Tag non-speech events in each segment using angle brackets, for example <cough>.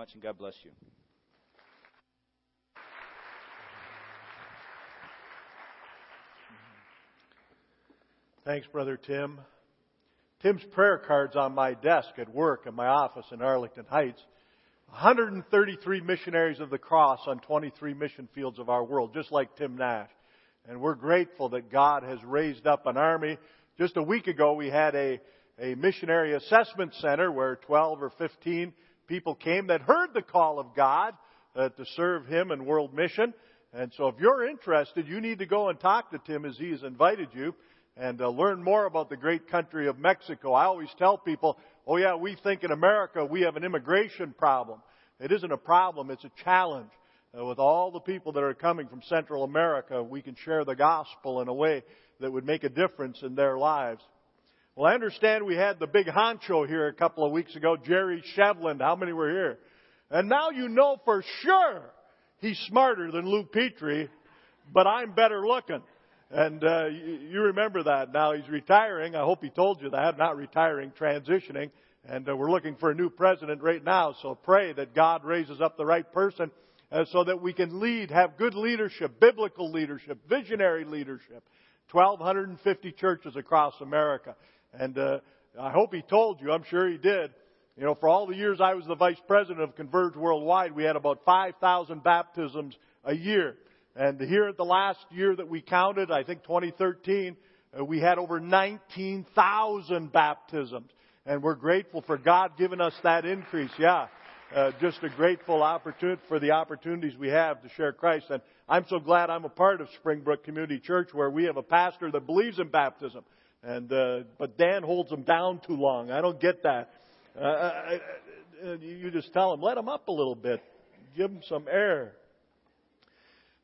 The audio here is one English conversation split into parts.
much, and God bless you. Thanks, Brother Tim. Tim's prayer card's on my desk at work in my office in Arlington Heights. 133 missionaries of the cross on 23 mission fields of our world, just like Tim Nash. And we're grateful that God has raised up an army. Just a week ago, we had a, a missionary assessment center where 12 or 15 people came that heard the call of God uh, to serve Him in world mission. And so if you're interested, you need to go and talk to Tim as he has invited you and uh, learn more about the great country of Mexico. I always tell people, oh yeah, we think in America we have an immigration problem. It isn't a problem, it's a challenge. Uh, with all the people that are coming from Central America, we can share the gospel in a way that would make a difference in their lives. Well, I understand we had the big honcho here a couple of weeks ago, Jerry Sheveland. How many were here? And now you know for sure he's smarter than Lou Petrie, but I'm better looking. And uh, you, you remember that. Now he's retiring. I hope he told you that. Not retiring, transitioning. And uh, we're looking for a new president right now. So pray that God raises up the right person uh, so that we can lead, have good leadership, biblical leadership, visionary leadership. 1,250 churches across America. And uh, I hope he told you. I'm sure he did. You know, for all the years I was the vice president of Converge Worldwide, we had about 5,000 baptisms a year. And here at the last year that we counted, I think 2013, uh, we had over 19,000 baptisms. And we're grateful for God giving us that increase. Yeah. Uh, just a grateful opportunity for the opportunities we have to share Christ. And I'm so glad I'm a part of Springbrook Community Church where we have a pastor that believes in baptism. And, uh, but Dan holds them down too long. I don't get that. Uh, uh, uh you just tell him, let him up a little bit. Give him some air.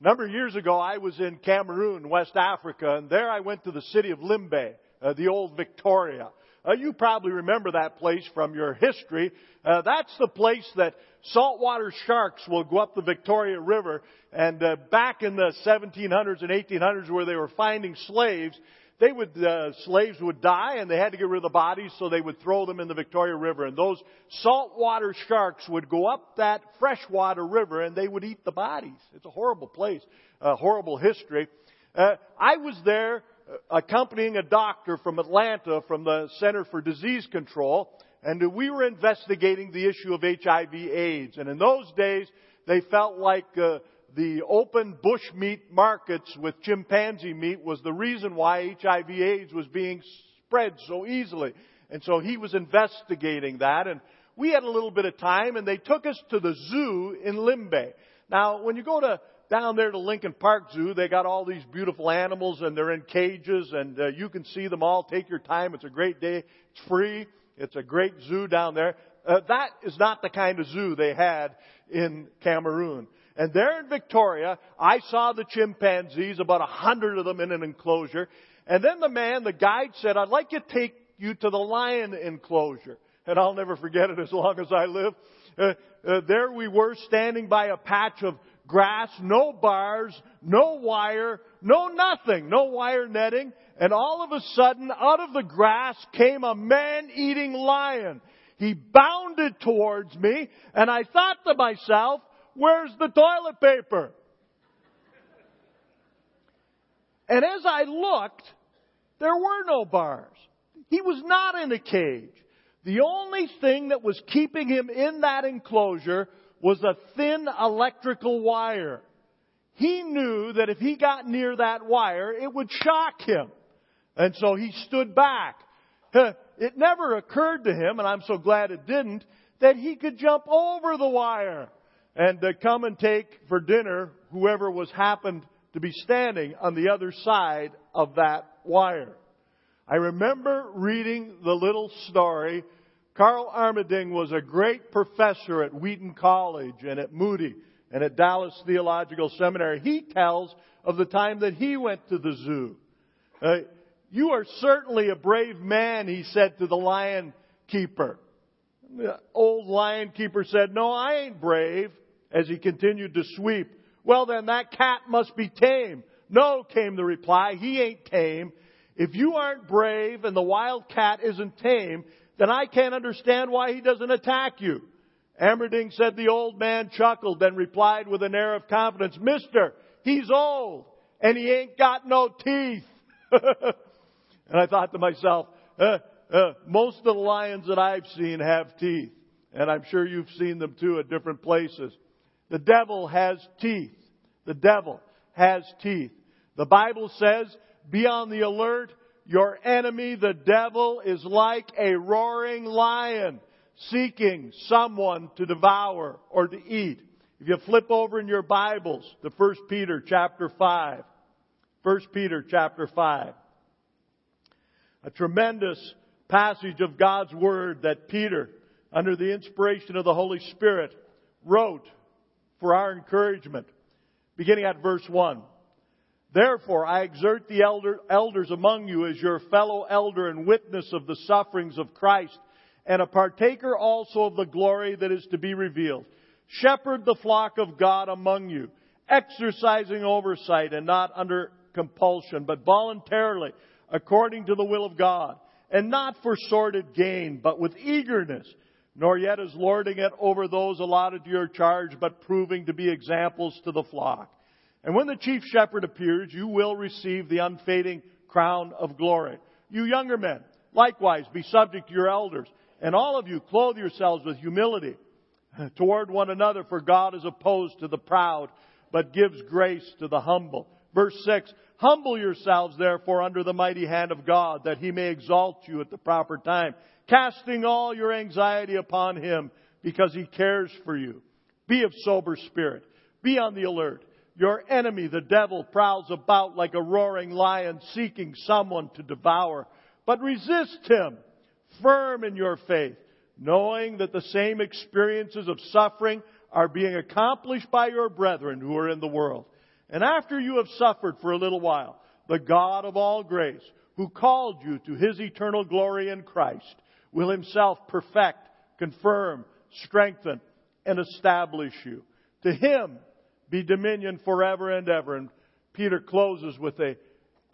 A number of years ago, I was in Cameroon, West Africa, and there I went to the city of Limbe, uh, the old Victoria. Uh, you probably remember that place from your history. Uh, that's the place that saltwater sharks will go up the Victoria River. And uh, back in the 1700s and 1800s, where they were finding slaves, they would uh, slaves would die and they had to get rid of the bodies so they would throw them in the Victoria River and those saltwater sharks would go up that freshwater river and they would eat the bodies. It's a horrible place, a horrible history. Uh, I was there uh, accompanying a doctor from Atlanta from the Center for Disease Control and we were investigating the issue of HIV AIDS and in those days they felt like uh, the open bushmeat markets with chimpanzee meat was the reason why HIV AIDS was being spread so easily. And so he was investigating that and we had a little bit of time and they took us to the zoo in Limbe. Now, when you go to down there to Lincoln Park Zoo, they got all these beautiful animals and they're in cages and uh, you can see them all. Take your time. It's a great day. It's free. It's a great zoo down there. Uh, that is not the kind of zoo they had in Cameroon. And there in Victoria, I saw the chimpanzees, about a hundred of them in an enclosure. And then the man, the guide said, I'd like to take you to the lion enclosure. And I'll never forget it as long as I live. Uh, uh, there we were standing by a patch of grass, no bars, no wire, no nothing, no wire netting. And all of a sudden, out of the grass came a man-eating lion. He bounded towards me, and I thought to myself, Where's the toilet paper? And as I looked, there were no bars. He was not in a cage. The only thing that was keeping him in that enclosure was a thin electrical wire. He knew that if he got near that wire, it would shock him. And so he stood back. It never occurred to him, and I'm so glad it didn't, that he could jump over the wire and uh, come and take for dinner whoever was happened to be standing on the other side of that wire. I remember reading the little story. Carl Armerding was a great professor at Wheaton College and at Moody and at Dallas Theological Seminary. He tells of the time that he went to the zoo. Uh, you are certainly a brave man, he said to the lion keeper. The old lion keeper said, no, I ain't brave as he continued to sweep. Well then that cat must be tame. No, came the reply, he ain't tame. If you aren't brave and the wild cat isn't tame, then I can't understand why he doesn't attack you. Armerding said the old man chuckled, then replied with an air of confidence, Mister, he's old, and he ain't got no teeth. <laughs> and I thought to myself, uh, uh, most of the lions that I've seen have teeth. And I'm sure you've seen them too at different places. The devil has teeth. The devil has teeth. The Bible says, be on the alert. Your enemy, the devil, is like a roaring lion seeking someone to devour or to eat. If you flip over in your Bibles to 1 Peter chapter 5, 1 Peter chapter 5, a tremendous passage of God's Word that Peter, under the inspiration of the Holy Spirit, wrote for our encouragement, beginning at verse 1. Therefore, I exhort the elder, elders among you as your fellow elder and witness of the sufferings of Christ, and a partaker also of the glory that is to be revealed. Shepherd the flock of God among you, exercising oversight and not under compulsion, but voluntarily, according to the will of God and not for sordid gain, but with eagerness, nor yet as lording it over those allotted to your charge, but proving to be examples to the flock. And when the chief shepherd appears, you will receive the unfading crown of glory. You younger men, likewise be subject to your elders, and all of you clothe yourselves with humility toward one another, for God is opposed to the proud, but gives grace to the humble. Verse 6, Humble yourselves therefore under the mighty hand of God, that he may exalt you at the proper time, casting all your anxiety upon him, because he cares for you. Be of sober spirit. Be on the alert. Your enemy, the devil, prowls about like a roaring lion seeking someone to devour. But resist him, firm in your faith, knowing that the same experiences of suffering are being accomplished by your brethren who are in the world. And after you have suffered for a little while, the God of all grace, who called you to his eternal glory in Christ, will himself perfect, confirm, strengthen, and establish you. To him be dominion forever and ever. And Peter closes with a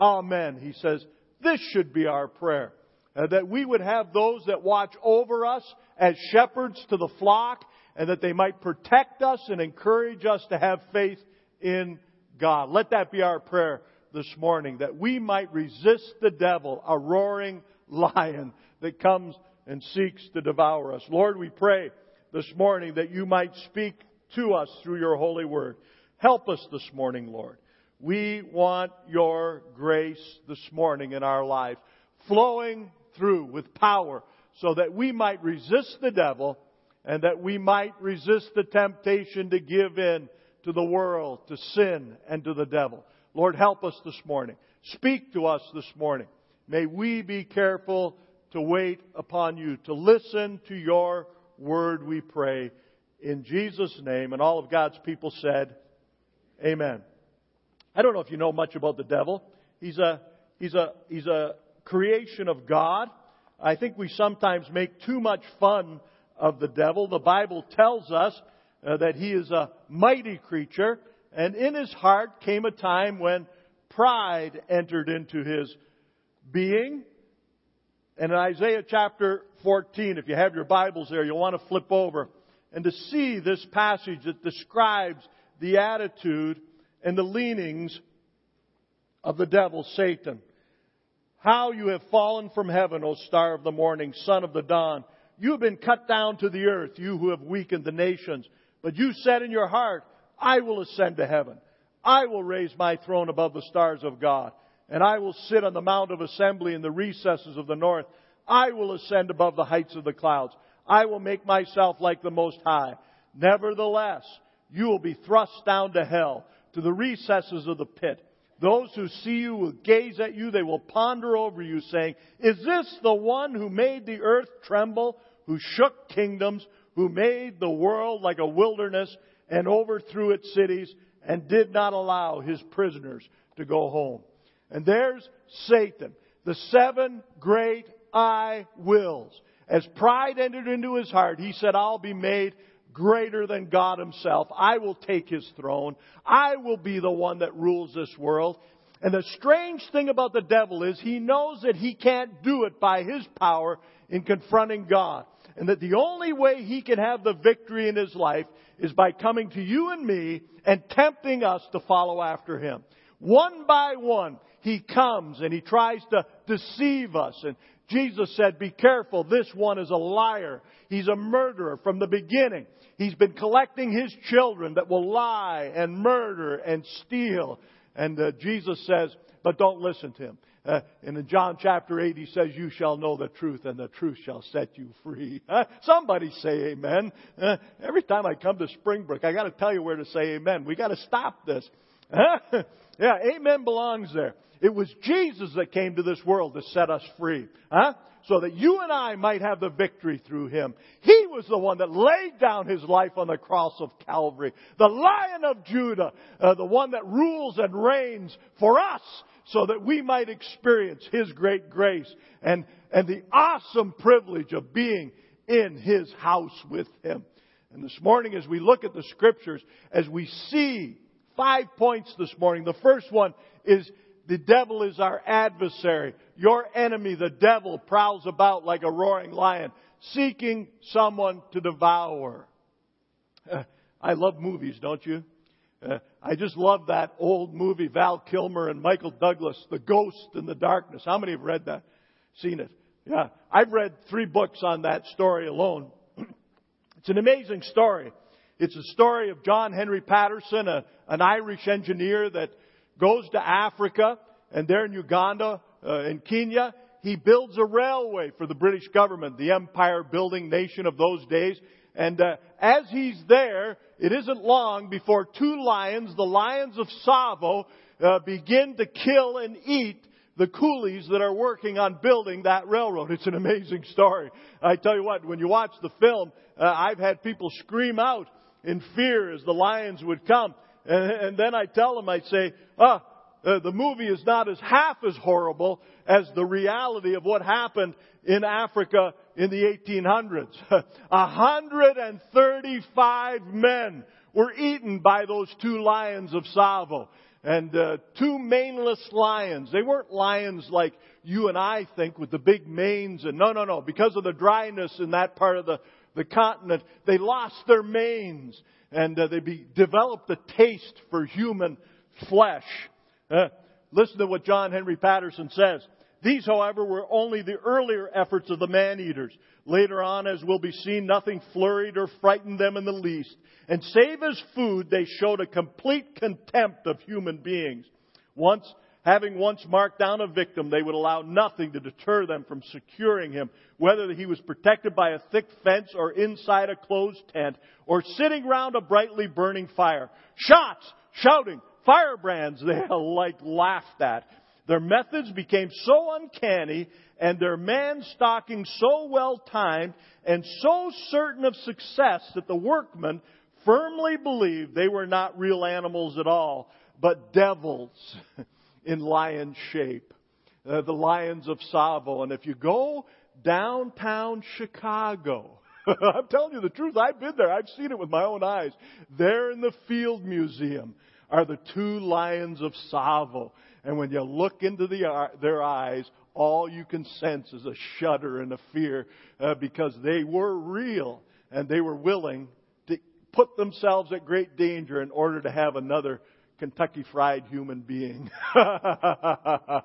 Amen. He says, this should be our prayer. Uh, that we would have those that watch over us as shepherds to the flock, and that they might protect us and encourage us to have faith in God. Let that be our prayer this morning, that we might resist the devil, a roaring <laughs> lion that comes and seeks to devour us. Lord, we pray this morning that you might speak to us through your holy word. Help us this morning, Lord. We want your grace this morning in our life, flowing through with power so that we might resist the devil and that we might resist the temptation to give in to the world, to sin, and to the devil. Lord, help us this morning. Speak to us this morning. May we be careful to wait upon you, to listen to your word, we pray. In Jesus' name, and all of God's people said, Amen. I don't know if you know much about the devil. He's a, he's a, he's a creation of God. I think we sometimes make too much fun of the devil. The Bible tells us uh, that he is a mighty creature, and in his heart came a time when pride entered into his being. And in Isaiah chapter 14, if you have your Bibles there, you'll want to flip over and to see this passage that describes the attitude and the leanings of the devil, Satan. How you have fallen from heaven, O star of the morning, son of the dawn. You have been cut down to the earth, you who have weakened the nations. But you said in your heart, I will ascend to heaven. I will raise my throne above the stars of God. And I will sit on the mount of assembly in the recesses of the north. I will ascend above the heights of the clouds. I will make myself like the Most High. Nevertheless, you will be thrust down to hell, to the recesses of the pit. Those who see you will gaze at you. They will ponder over you, saying, Is this the one who made the earth tremble, who shook kingdoms, who made the world like a wilderness and overthrew its cities and did not allow his prisoners to go home. And there's Satan, the seven great I wills. As pride entered into his heart, he said, I'll be made greater than God himself. I will take his throne. I will be the one that rules this world. And the strange thing about the devil is he knows that he can't do it by his power in confronting God. And that the only way he can have the victory in his life is by coming to you and me and tempting us to follow after him. One by one, he comes and he tries to deceive us. And Jesus said, be careful, this one is a liar. He's a murderer from the beginning. He's been collecting his children that will lie and murder and steal. And uh, Jesus says, but don't listen to him. Uh, and in John chapter 8, he says, You shall know the truth, and the truth shall set you free. <laughs> Uh, somebody say amen. Uh, every time I come to Springbrook, I got to tell you where to say amen. We got to stop this. <laughs> yeah, amen belongs there. It was Jesus that came to this world to set us free. Huh? So that you and I might have the victory through Him. He was the one that laid down His life on the cross of Calvary. The Lion of Judah. Uh, the one that rules and reigns for us so that we might experience His great grace and, and the awesome privilege of being in His house with Him. And this morning, as we look at the scriptures, as we see five points this morning, the first one is the devil is our adversary. Your enemy, the devil, prowls about like a roaring lion, seeking someone to devour. <laughs> I love movies, don't you? Uh, I just love that old movie, Val Kilmer and Michael Douglas, The Ghost in the Darkness. How many have read that? Seen it? Yeah. I've read three books on that story alone. <clears throat> it's an amazing story. It's a story of John Henry Patterson, a, an Irish engineer that goes to Africa and there in Uganda, uh, in Kenya, he builds a railway for the British government, the empire building nation of those days. And uh, as he's there, it isn't long before two lions, the lions of Tsavo, uh, begin to kill and eat the coolies that are working on building that railroad. It's an amazing story. I tell you what, when you watch the film, uh, I've had people scream out in fear as the lions would come. And, and then I tell them, I say, ah, uh, the movie is not as half as horrible as the reality of what happened in Africa in the 1800s. 135 <laughs> men were eaten by those two lions of Tsavo. And uh, two maneless lions. They weren't lions like you and I think with the big manes and no, no, no. Because of the dryness in that part of the, the continent, they lost their manes and uh, they be, developed a taste for human flesh. Uh, listen to what John Henry Patterson says. These, however, were only the earlier efforts of the man-eaters. Later on, as will be seen, nothing flurried or frightened them in the least. And save as food, they showed a complete contempt of human beings. Once, having once marked down a victim, they would allow nothing to deter them from securing him, whether he was protected by a thick fence or inside a closed tent, or sitting round a brightly burning fire. Shots, shouting, firebrands <laughs> they alike laughed at. Their methods became so uncanny and their man stalking so well timed and so certain of success that the workmen firmly believed they were not real animals at all, but devils <laughs> in lion shape. Uh, the lions of Tsavo. And if you go downtown Chicago, <laughs> I'm telling you the truth, I've been there. I've seen it with my own eyes. There in the Field Museum are the two lions of Tsavo. And when you look into the, their eyes, all you can sense is a shudder and a fear uh, because they were real and they were willing to put themselves at great danger in order to have another Kentucky fried human being. <laughs> huh?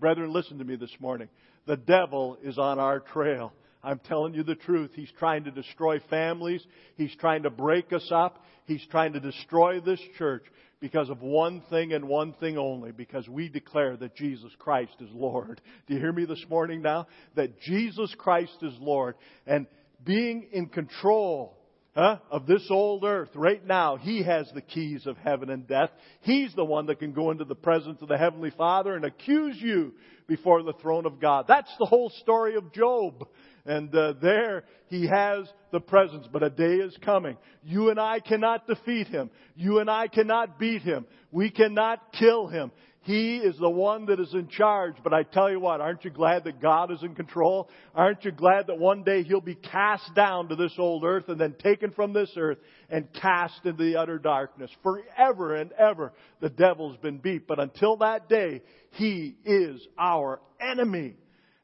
Brethren, listen to me this morning. The devil is on our trail. I'm telling you the truth. He's trying to destroy families. He's trying to break us up. He's trying to destroy this church because of one thing and one thing only, because we declare that Jesus Christ is Lord. Do you hear me this morning now? That Jesus Christ is Lord. And being in control huh, of this old earth right now, He has the keys of heaven and death. He's the one that can go into the presence of the Heavenly Father and accuse you before the throne of God. That's the whole story of Job. And uh, there he has the presence. But a day is coming. You and I cannot defeat him. You and I cannot beat him. We cannot kill him. He is the one that is in charge. But I tell you what, aren't you glad that God is in control? Aren't you glad that one day He'll be cast down to this old earth and then taken from this earth and cast into the utter darkness? Forever and ever, the devil's been beat. But until that day, He is our enemy.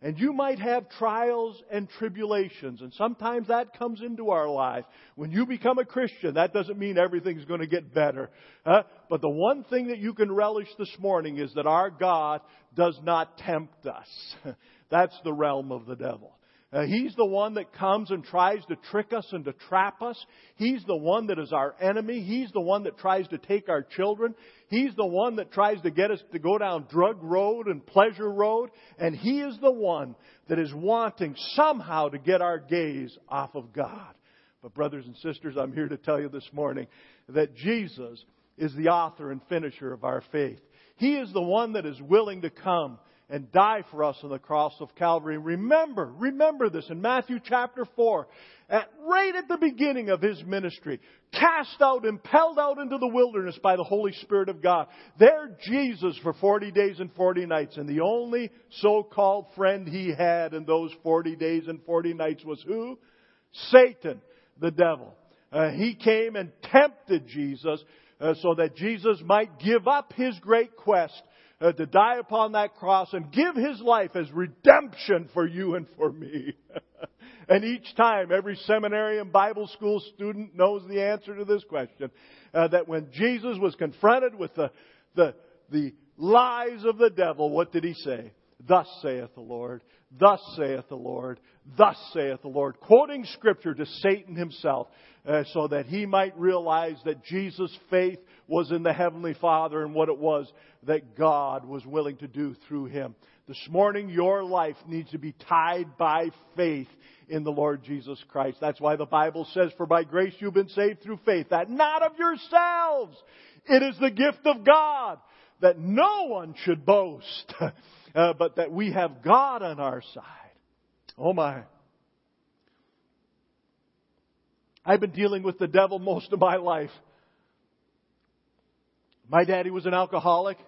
And you might have trials and tribulations, and sometimes that comes into our life. When you become a Christian, that doesn't mean everything's going to get better. Uh, but the one thing that you can relish this morning is that our God does not tempt us. <laughs> That's the realm of the devil. Uh, he's the one that comes and tries to trick us and to trap us. He's the one that is our enemy. He's the one that tries to take our children. He's the one that tries to get us to go down drug road and pleasure road. And he is the one that is wanting somehow to get our gaze off of God. But brothers and sisters, I'm here to tell you this morning that Jesus is the author and finisher of our faith. He is the one that is willing to come and die for us on the cross of Calvary. Remember, remember this in Matthew chapter 4, at, right at the beginning of his ministry, cast out, impelled out into the wilderness by the Holy Spirit of God. There Jesus for 40 days and 40 nights, and the only so-called friend he had in those 40 days and 40 nights was who? Satan, the devil. Uh, he came and tempted Jesus uh, so that Jesus might give up his great quest uh, to die upon that cross and give his life as redemption for you and for me. <laughs> and each time, every seminary and Bible school student knows the answer to this question. Uh, that when Jesus was confronted with the, the, the lies of the devil, what did he say? Thus saith the Lord. Thus saith the Lord. Thus saith the Lord. Quoting scripture to Satan himself uh, so that he might realize that Jesus' faith was in the Heavenly Father and what it was that God was willing to do through him. This morning, your life needs to be tied by faith in the Lord Jesus Christ. That's why the Bible says, For by grace you've been saved through faith, that not of yourselves. It is the gift of God, that no one should boast, <laughs> uh, but that we have God on our side. Oh my. I've been dealing with the devil most of my life. My daddy was an alcoholic.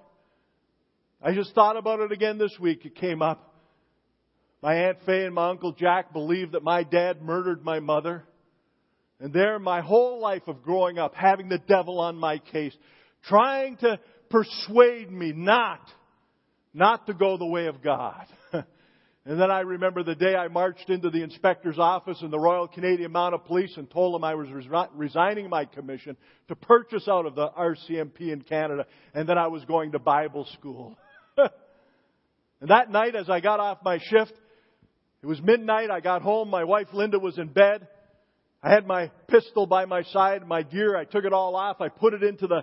I just thought about it again this week. It came up. My Aunt Faye and my Uncle Jack believed that my dad murdered my mother. And there, my whole life of growing up, having the devil on my case, trying to persuade me not, not to go the way of God. <laughs> And then I remember the day I marched into the inspector's office in the Royal Canadian Mounted Police and told him I was resigning my commission to purchase out of the RCMP in Canada and that I was going to Bible school. <laughs> and that night as I got off my shift, it was midnight, I got home, my wife Linda was in bed. I had my pistol by my side, my gear, I took it all off, I put it into the,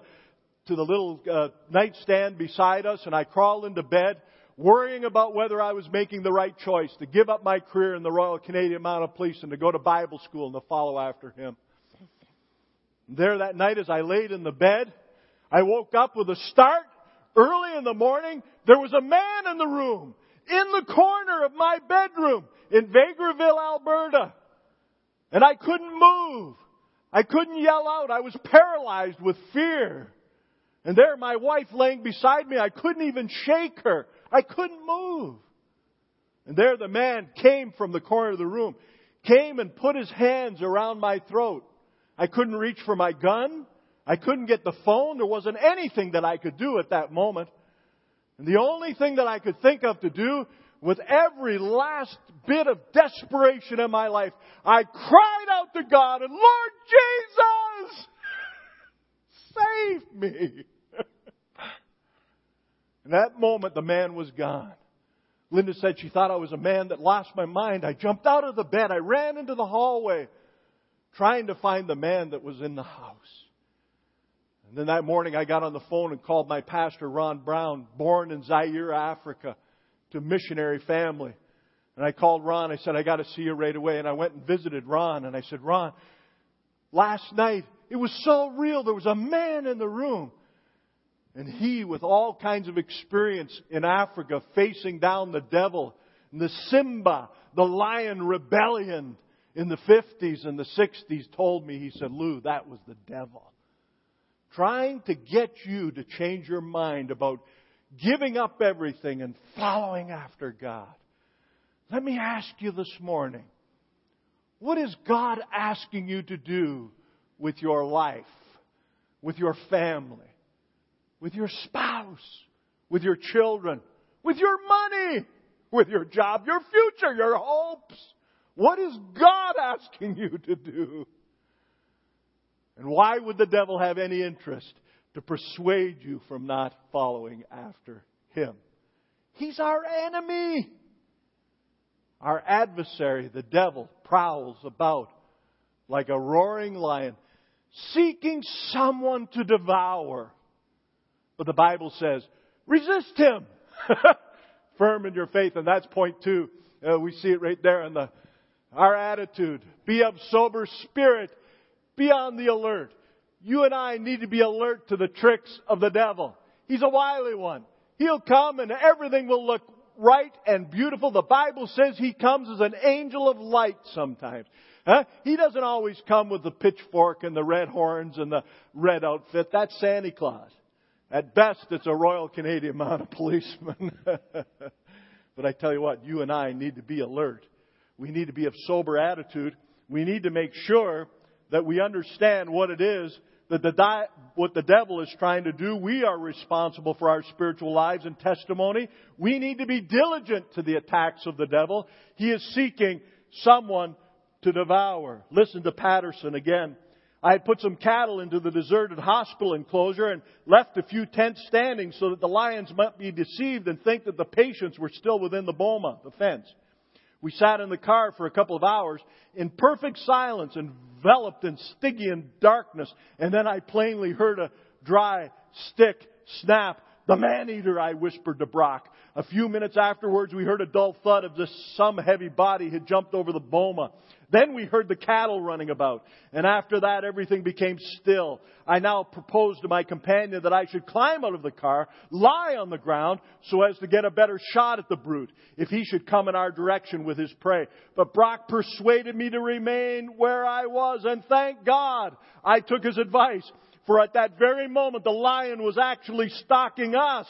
to the little uh, nightstand beside us and I crawled into bed worrying about whether I was making the right choice to give up my career in the Royal Canadian Mounted Police and to go to Bible school and to follow after him. There that night as I laid in the bed, I woke up with a start. Early in the morning, there was a man in the room, in the corner of my bedroom in Vegreville, Alberta. And I couldn't move. I couldn't yell out. I was paralyzed with fear. And there my wife laying beside me, I couldn't even shake her. I couldn't move. And there the man came from the corner of the room, came and put his hands around my throat. I couldn't reach for my gun. I couldn't get the phone. There wasn't anything that I could do at that moment. And the only thing that I could think of to do with every last bit of desperation in my life, I cried out to God and Lord Jesus, save me. In that moment, the man was gone. Linda said she thought I was a man that lost my mind. I jumped out of the bed. I ran into the hallway trying to find the man that was in the house. And then that morning I got on the phone and called my pastor, Ron Brown, born in Zaire, Africa, to missionary family. And I called Ron. I said, I got to see you right away. And I went and visited Ron. And I said, Ron, last night, it was so real. There was a man in the room. And he, with all kinds of experience in Africa, facing down the devil, and the Simba, the lion rebellion in the 50s and the 60s, told me, he said, Lou, that was the devil. Trying to get you to change your mind about giving up everything and following after God. Let me ask you this morning, what is God asking you to do with your life, with your family? With your spouse, with your children, with your money, with your job, your future, your hopes? What is God asking you to do? And why would the devil have any interest to persuade you from not following after him? He's our enemy. Our adversary, the devil, prowls about like a roaring lion, seeking someone to devour. But the Bible says, resist him. <laughs> Firm in your faith. And that's point two. Uh, we see it right there in the, our attitude. Be of sober spirit. Be on the alert. You and I need to be alert to the tricks of the devil. He's a wily one. He'll come and everything will look right and beautiful. The Bible says he comes as an angel of light sometimes. Huh? He doesn't always come with the pitchfork and the red horns and the red outfit. That's Santa Claus. At best, it's a Royal Canadian Mounted <laughs> Policeman. <laughs> but I tell you what, you and I need to be alert. We need to be of sober attitude. We need to make sure that we understand what it is that the di- what the devil is trying to do. We are responsible for our spiritual lives and testimony. We need to be diligent to the attacks of the devil. He is seeking someone to devour. Listen to Patterson again. I had put some cattle into the deserted hospital enclosure and left a few tents standing so that the lions might be deceived and think that the patients were still within the boma, the fence. We sat in the car for a couple of hours in perfect silence, enveloped in Stygian darkness, and then I plainly heard a dry stick snap. The man eater, I whispered to Brock. A few minutes afterwards, we heard a dull thud as if some heavy body had jumped over the boma. Then we heard the cattle running about. And after that, everything became still. I now proposed to my companion that I should climb out of the car, lie on the ground, so as to get a better shot at the brute, if he should come in our direction with his prey. But Brock persuaded me to remain where I was, and thank God I took his advice. For at that very moment, the lion was actually stalking us.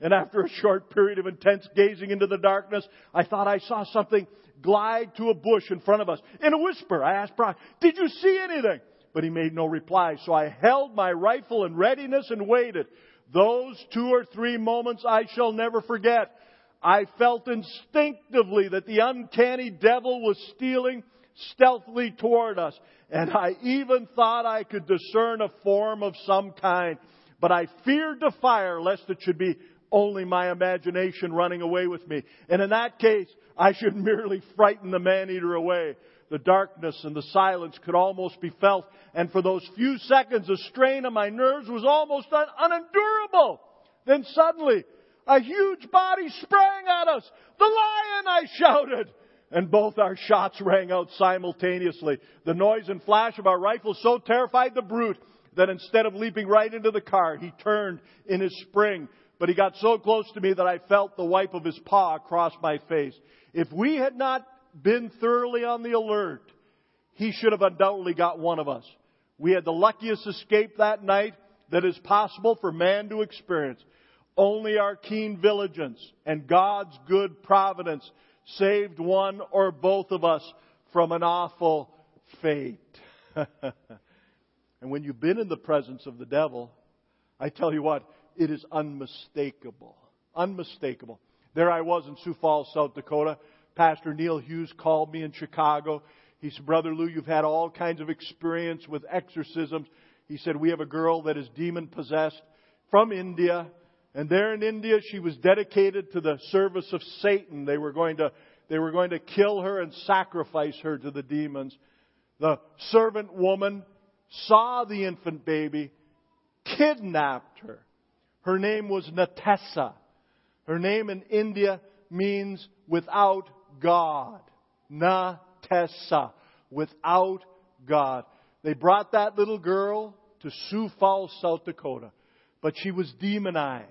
And after a short period of intense gazing into the darkness, I thought I saw something glide to a bush in front of us. In a whisper, I asked Brock, Did you see anything? But he made no reply. So I held my rifle in readiness and waited. Those two or three moments I shall never forget. I felt instinctively that the uncanny devil was stealing stealthily toward us. And I even thought I could discern a form of some kind. But I feared to fire lest it should be only my imagination running away with me. And in that case, I should <laughs> merely frighten the man eater away. The darkness and the silence could almost be felt, and for those few seconds, the strain on my nerves was almost un- unendurable. Then suddenly, a huge body sprang at us. The lion, I shouted. And both our shots rang out simultaneously. The noise and flash of our rifles so terrified the brute that instead of leaping right into the car, he turned in his spring. But he got so close to me that I felt the wipe of his paw across my face. If we had not been thoroughly on the alert, he should have undoubtedly got one of us. We had the luckiest escape that night that is possible for man to experience. Only our keen vigilance and God's good providence saved one or both of us from an awful fate. <laughs> and when you've been in the presence of the devil, I tell you what, it is unmistakable. Unmistakable. There I was in Sioux Falls, South Dakota. Pastor Neil Hughes called me in Chicago. He said, Brother Lou, you've had all kinds of experience with exorcisms. He said, We have a girl that is demon possessed from India. And there in India, she was dedicated to the service of Satan. They were going to, they were going to kill her and sacrifice her to the demons. The servant woman saw the infant baby, kidnapped her. Her name was Natessa. Her name in India means without God. Natessa. Without God. They brought that little girl to Sioux Falls, South Dakota, but she was demonized.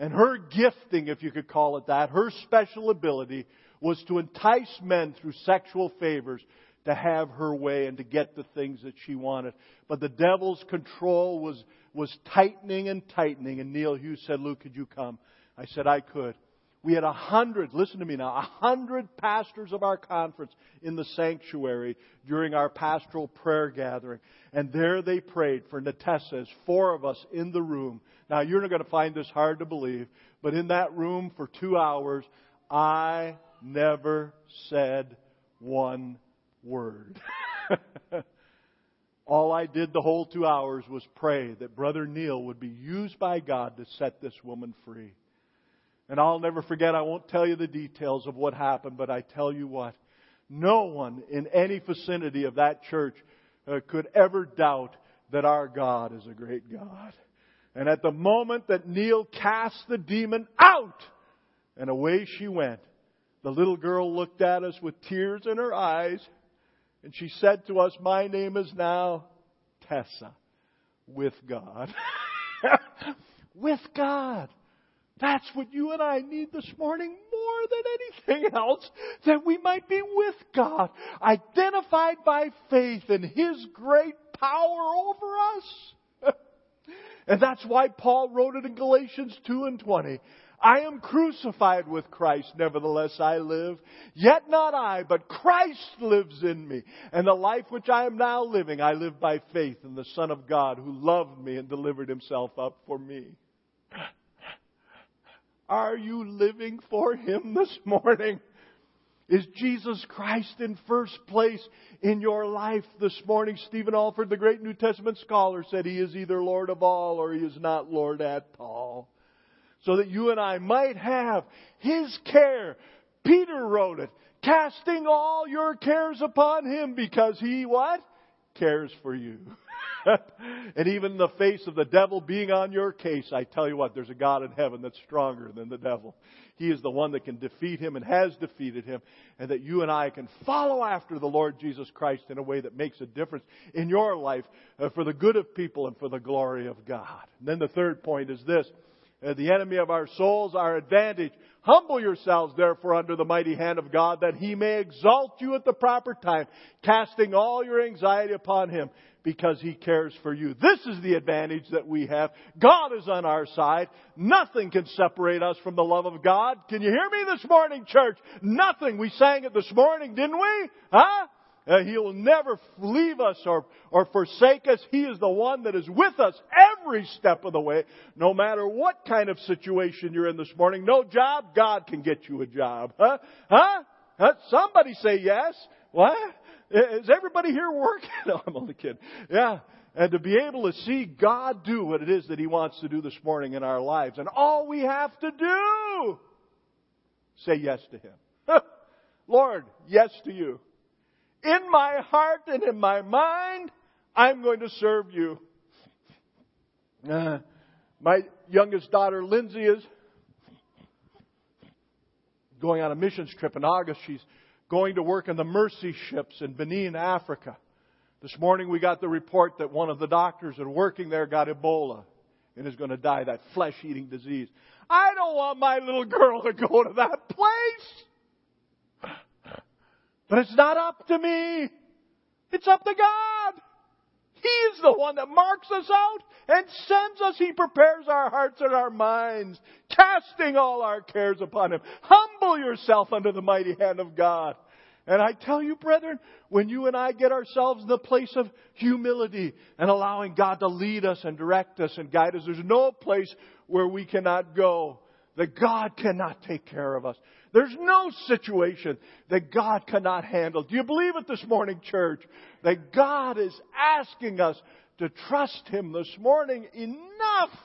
And her gifting, if you could call it that, her special ability was to entice men through sexual favors to have her way and to get the things that she wanted. But the devil's control was, was tightening and tightening. And Neil Hughes said, Lou, could you come? I said, I could. We had a hundred, listen to me now, a hundred pastors of our conference in the sanctuary during our pastoral prayer gathering. And there they prayed for Natessa's, four of us in the room. Now you're not going to find this hard to believe, but in that room for two hours, I never said one word. <laughs> All I did the whole two hours was pray that Brother Neil would be used by God to set this woman free. And I'll never forget, I won't tell you the details of what happened, but I tell you what, no one in any vicinity of that church uh, could ever doubt that our God is a great God. And at the moment that Neil cast the demon out, and away she went, the little girl looked at us with tears in her eyes, and she said to us, My name is now Tessa, with God. <laughs> with God. That's what you and I need this morning more than anything else, that we might be with God, identified by faith in His great power over us. <laughs> and that's why Paul wrote it in Galatians 2 and 20. I am crucified with Christ, nevertheless I live. Yet not I, but Christ lives in me. And the life which I am now living, I live by faith in the Son of God who loved me and delivered himself up for me. Are you living for Him this morning? Is Jesus Christ in first place in your life this morning? Stephen Olford, the great New Testament scholar, said He is either Lord of all or He is not Lord at all. So that you and I might have His care. Peter wrote it, casting all your cares upon Him because He what? Cares for you. <laughs> and even the face of the devil being on your case, I tell you what, there's a God in heaven that's stronger than the devil. He is the one that can defeat him and has defeated him, and that you and I can follow after the Lord Jesus Christ in a way that makes a difference in your life uh, for the good of people and for the glory of God. And then the third point is this. The enemy of our souls, our advantage. Humble yourselves therefore under the mighty hand of God that he may exalt you at the proper time, casting all your anxiety upon him because He cares for you. This is the advantage that we have. God is on our side. Nothing can separate us from the love of God. Can you hear me this morning, church? Nothing. We sang it this morning, didn't we? Huh? Uh, he'll never leave us or, or forsake us. He is the one that is with us every step of the way, no matter what kind of situation you're in this morning. No job, God can get you a job. Huh? Huh? huh? Somebody say yes. What? Is everybody here working? <laughs> No, I'm only kidding. Yeah. And to be able to see God do what it is that He wants to do this morning in our lives. And all we have to do, say yes to Him. <laughs> Lord, yes to you. In my heart and in my mind, I'm going to serve you. Uh, my youngest daughter, Lindsay, is going on a missions trip in August. She's going to work in the Mercy ships in Benin, Africa. This morning we got the report that one of the doctors that working there got Ebola and is going to die that flesh eating disease. I don't want my little girl to go to that place. But it's not up to me. It's up to God. He's the one that marks us out and sends us. He prepares our hearts and our minds, casting all our cares upon Him. Humble yourself under the mighty hand of God. And I tell you, brethren, when you and I get ourselves in the place of humility and allowing God to lead us and direct us and guide us, there's no place where we cannot go that God cannot take care of us. There's no situation that God cannot handle. Do you believe it this morning, church? That God is asking us to trust Him this morning enough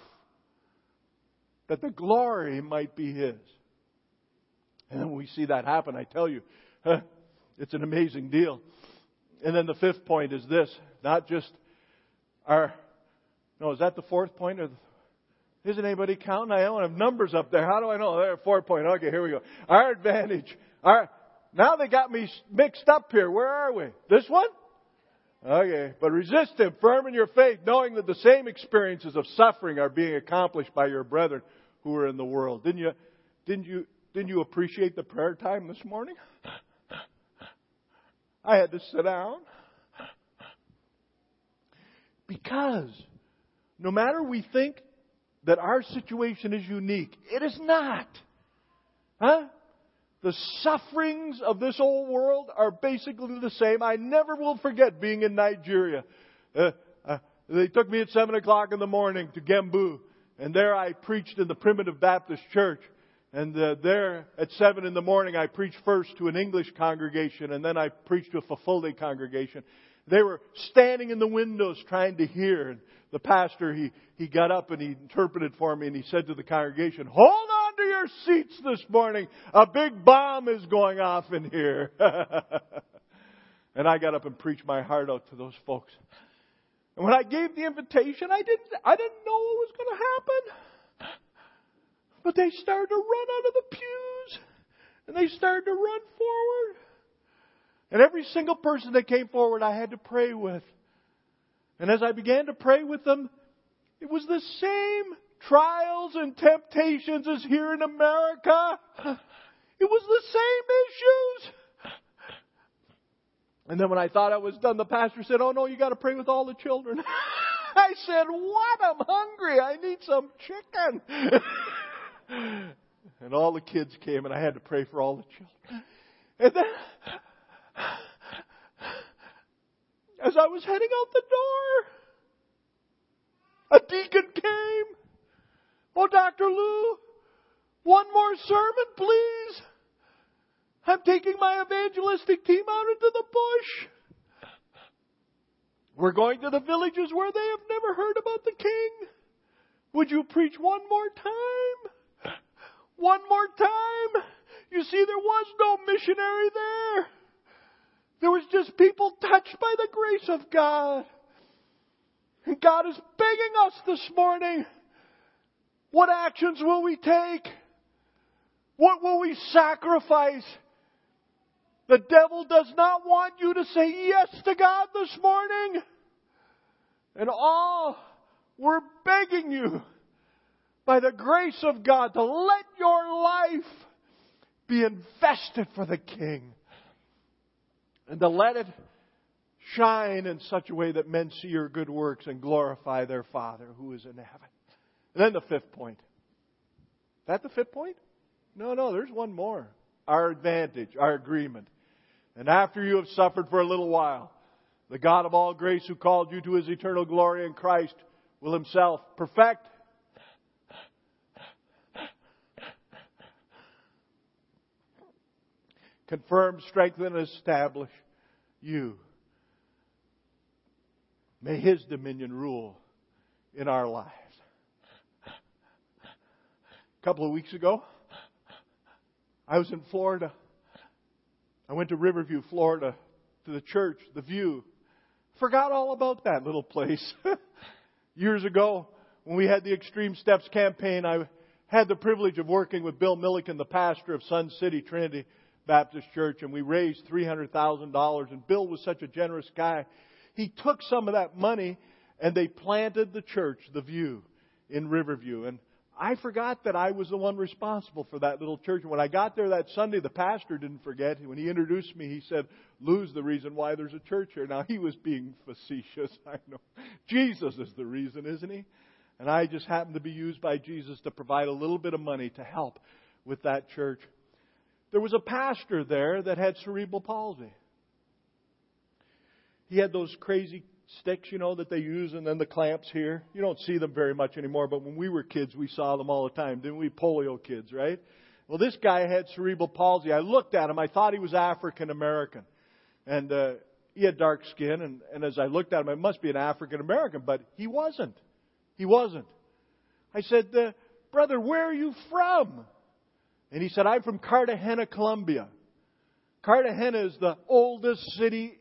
that the glory might be His. And then we see that happen, I tell you, <laughs> it's an amazing deal. And then the fifth point is this not just our, no, is that the fourth point? Or the, isn't anybody counting? I don't have numbers up there. How do I know? There, four point. Okay, here we go. Our advantage. Our, now they got me mixed up here. Where are we? This one? Okay, but resist him, firm in your faith, knowing that the same experiences of suffering are being accomplished by your brethren who are in the world. Didn't you, didn't you, didn't you appreciate the prayer time this morning? I had to sit down. Because no matter we think that our situation is unique, it is not. Huh? The sufferings of this old world are basically the same. I never will forget being in Nigeria. Uh, uh, they took me at 7 o'clock in the morning to Gembu, and there I preached in the Primitive Baptist Church. And uh, there at seven in the morning, I preached first to an English congregation, and then I preached to a Fulfulde congregation. They were standing in the windows trying to hear. And the pastor, he, he got up and he interpreted for me, and he said to the congregation, "Hold on to your seats this morning. A big bomb is going off in here." <laughs> and I got up and preached my heart out to those folks. And when I gave the invitation, I didn't, I didn't know what was going to happen. But they started to run out of the pews and they started to run forward. And every single person that came forward, I had to pray with. And as I began to pray with them, it was the same trials and temptations as here in America. It was the same issues. And then when I thought I was done, the pastor said, Oh no, you gotta pray with all the children. <laughs> I said, What? I'm hungry. I need some chicken. <laughs> and all the kids came, and I had to pray for all the children. And then, as I was heading out the door, a deacon came. Oh, Dr. Lou, one more sermon, please. I'm taking my evangelistic team out into the bush. We're going to the villages where they have never heard about the king. Would you preach one more time? one more time. You see, there was no missionary there. There was just people touched by the grace of God. And God is begging us this morning. What actions will we take? What will we sacrifice? The devil does not want you to say yes to God this morning. And all we're begging you by the grace of God to let your life be invested for the King and to let it shine in such a way that men see your good works and glorify their Father who is in heaven. And then the fifth point. Is that the fifth point? No, no, there's one more. Our advantage, our agreement. And after you have suffered for a little while, the God of all grace who called you to his eternal glory in Christ will himself perfect, confirm, strengthen, and establish you. May His dominion rule in our lives. A couple of weeks ago, I was in Florida. I went to Riverview, Florida, to the church, the view. Forgot all about that little place. <laughs> Years ago, when we had the Extreme Steps campaign, I had the privilege of working with Bill Milliken, the pastor of Sun City Trinity Baptist Church, and we raised $300,000. And Bill was such a generous guy. He took some of that money and they planted the church, The View, in Riverview. And I forgot that I was the one responsible for that little church. And when I got there that Sunday, the pastor didn't forget. When he introduced me, he said, Lou's the reason why there's a church here. Now, he was being facetious, <laughs> I know. Jesus is the reason, isn't he? And I just happened to be used by Jesus to provide a little bit of money to help with that church. There was a pastor there that had cerebral palsy. He had those crazy sticks, you know, that they use and then the clamps here. You don't see them very much anymore, but when we were kids, we saw them all the time, didn't we? Polio kids, right? Well, this guy had cerebral palsy. I looked at him. I thought he was African American. And, uh, he had dark skin, and, and as I looked at him, it must be an African American, but he wasn't. He wasn't. I said, uh, Brother, where are you from? And he said, I'm from Cartagena, Colombia. Cartagena is the oldest city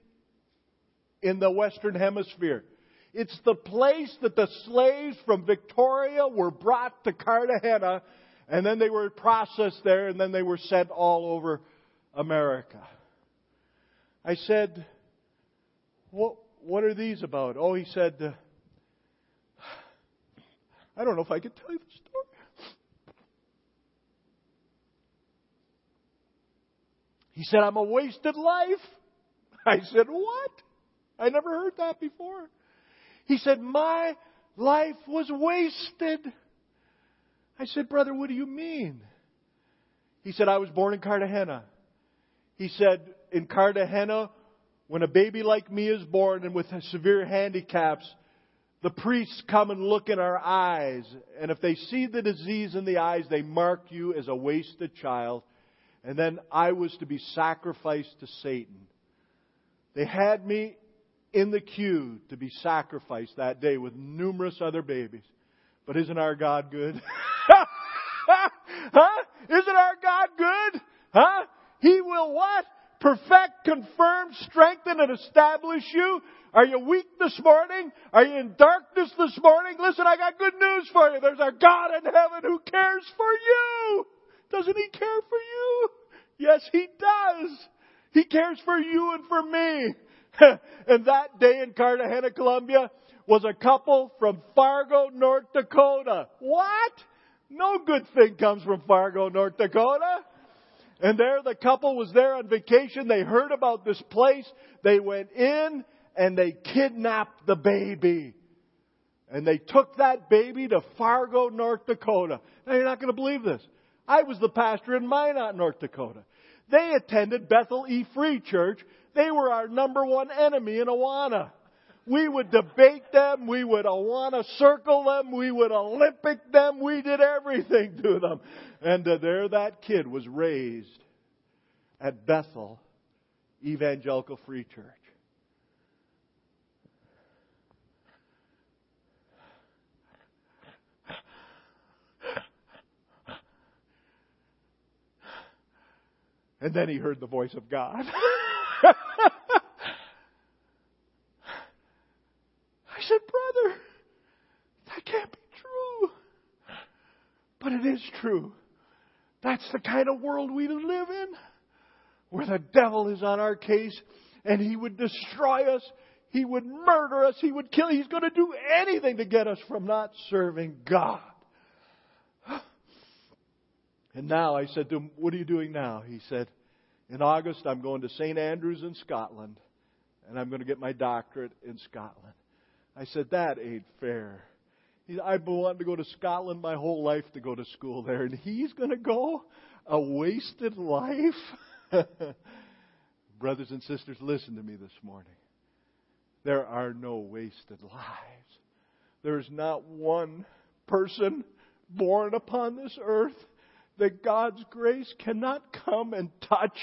in the Western Hemisphere. It's the place that the slaves from Victoria were brought to Cartagena, and then they were processed there, and then they were sent all over America. I said, What, what are these about? Oh, he said, I don't know if I could tell you the story. He said, I'm a wasted life. <laughs> I said, What? I never heard that before. He said, My life was wasted. I said, Brother, what do you mean? He said, I was born in Cartagena. He said, In Cartagena, when a baby like me is born and with severe handicaps, the priests come and look in our eyes, and if they see the disease in the eyes, they mark you as a wasted child. And then I was to be sacrificed to Satan. They had me in the queue to be sacrificed that day with numerous other babies. But isn't our God good? <laughs> huh? Isn't our God good? Huh? He will what? Perfect, confirm, strengthen, and establish you. Are you weak this morning? Are you in darkness this morning? Listen, I got good news for you. There's a God in heaven who cares for you. Doesn't He care for you? Yes, He does. He cares for you and for me. <laughs> and that day in Cartagena, Colombia, was a couple from Fargo, North Dakota. What? No good thing comes from Fargo, North Dakota. And there the couple was there on vacation. They heard about this place. They went in and they kidnapped the baby. And they took that baby to Fargo, North Dakota. Now you're not going to believe this. I was the pastor in Minot, North Dakota. They attended Bethel E Free Church. They were our number one enemy in Awana. We would debate them. We would Awana circle them. We would Olympic them. We did everything to them. And uh, there that kid was raised at Bethel Evangelical Free Church. And then he heard the voice of God. <laughs> I said, Brother, that can't be true. But it is true. That's the kind of world we live in, where the devil is on our case and he would destroy us. He would murder us. He would kill. He's going to do anything to get us from not serving God. And now I said to him, What are you doing now? He said, In August, I'm going to St. Andrews in Scotland, and I'm going to get my doctorate in Scotland. I said, That ain't fair. He I've been wanting to go to Scotland my whole life to go to school there, and he's going to go? A wasted life? <laughs> Brothers and sisters, listen to me this morning. There are no wasted lives. There is not one person born upon this earth that God's grace cannot come and touch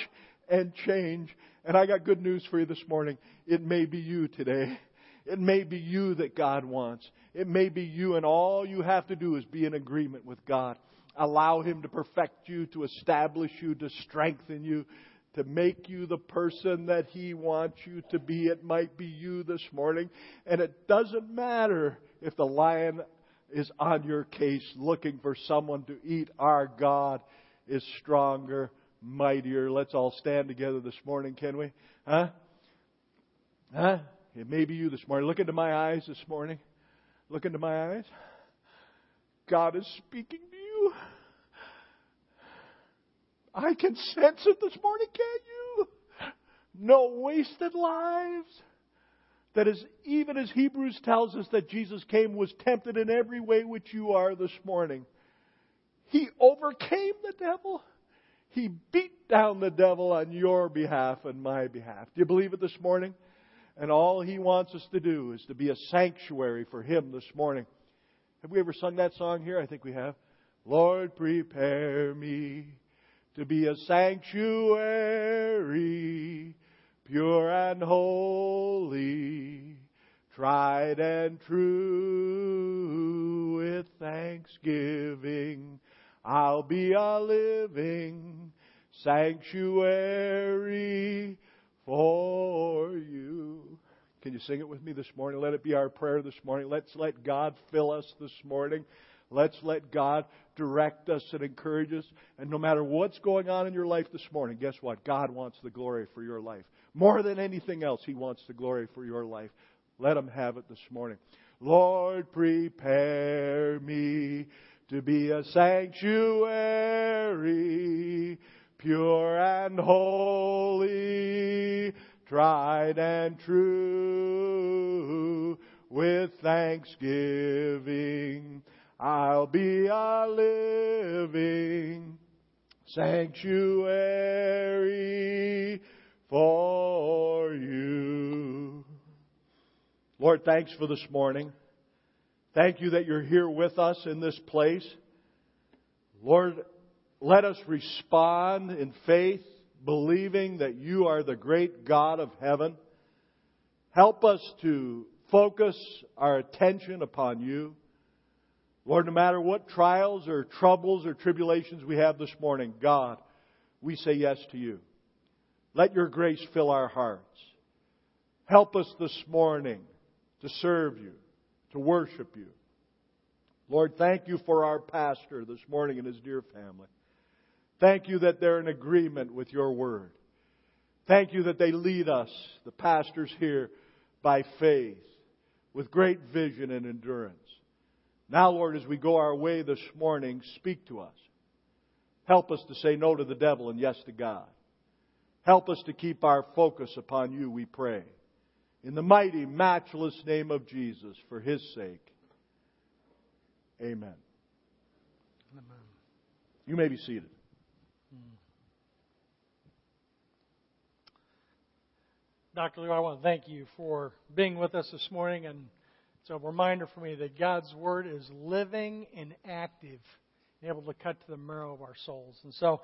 and change. And I got good news for you this morning. It may be you today. It may be you that God wants. It may be you, and all you have to do is be in agreement with God. Allow Him to perfect you, to establish you, to strengthen you, to make you the person that He wants you to be. It might be you this morning. And it doesn't matter if the lion is on your case looking for someone to eat. Our God is stronger, mightier. Let's all stand together this morning, can we? Huh? Huh? It may be you this morning. Look into my eyes this morning. Look into my eyes. God is speaking to you. I can sense it this morning, can't you? No wasted lives that is, even as Hebrews tells us that Jesus came, was tempted in every way which you are this morning. He overcame the devil. He beat down the devil on your behalf and my behalf. Do you believe it this morning? And all he wants us to do is to be a sanctuary for him this morning. Have we ever sung that song here? I think we have. Lord, prepare me to be a sanctuary pure and holy, tried and true with thanksgiving. I'll be a living sanctuary for you. Can you sing it with me this morning? Let it be our prayer this morning. Let's let God fill us this morning. Let's let God direct us and encourage us. And no matter what's going on in your life this morning, guess what? God wants the glory for your life. More than anything else, He wants the glory for your life. Let Him have it this morning. Lord, prepare me to be a sanctuary, pure and holy, tried and true, with thanksgiving. I'll be a living sanctuary for you. Lord, thanks for this morning. Thank you that you're here with us in this place. Lord, let us respond in faith, believing that you are the great God of heaven. Help us to focus our attention upon you. Lord, no matter what trials or troubles or tribulations we have this morning, God, we say yes to you. Let your grace fill our hearts. Help us this morning to serve you, to worship you. Lord, thank you for our pastor this morning and his dear family. Thank you that they're in agreement with your word. Thank you that they lead us, the pastors here, by faith, with great vision and endurance. Now, Lord, as we go our way this morning, speak to us. Help us to say no to the devil and yes to God. Help us to keep our focus upon you, we pray. In the mighty, matchless name of Jesus, for his sake. Amen. Amen. You may be seated. Dr. Lou, I want to thank you for being with us this morning. And it's a reminder for me that God's Word is living and active, and able to cut to the marrow of our souls. And so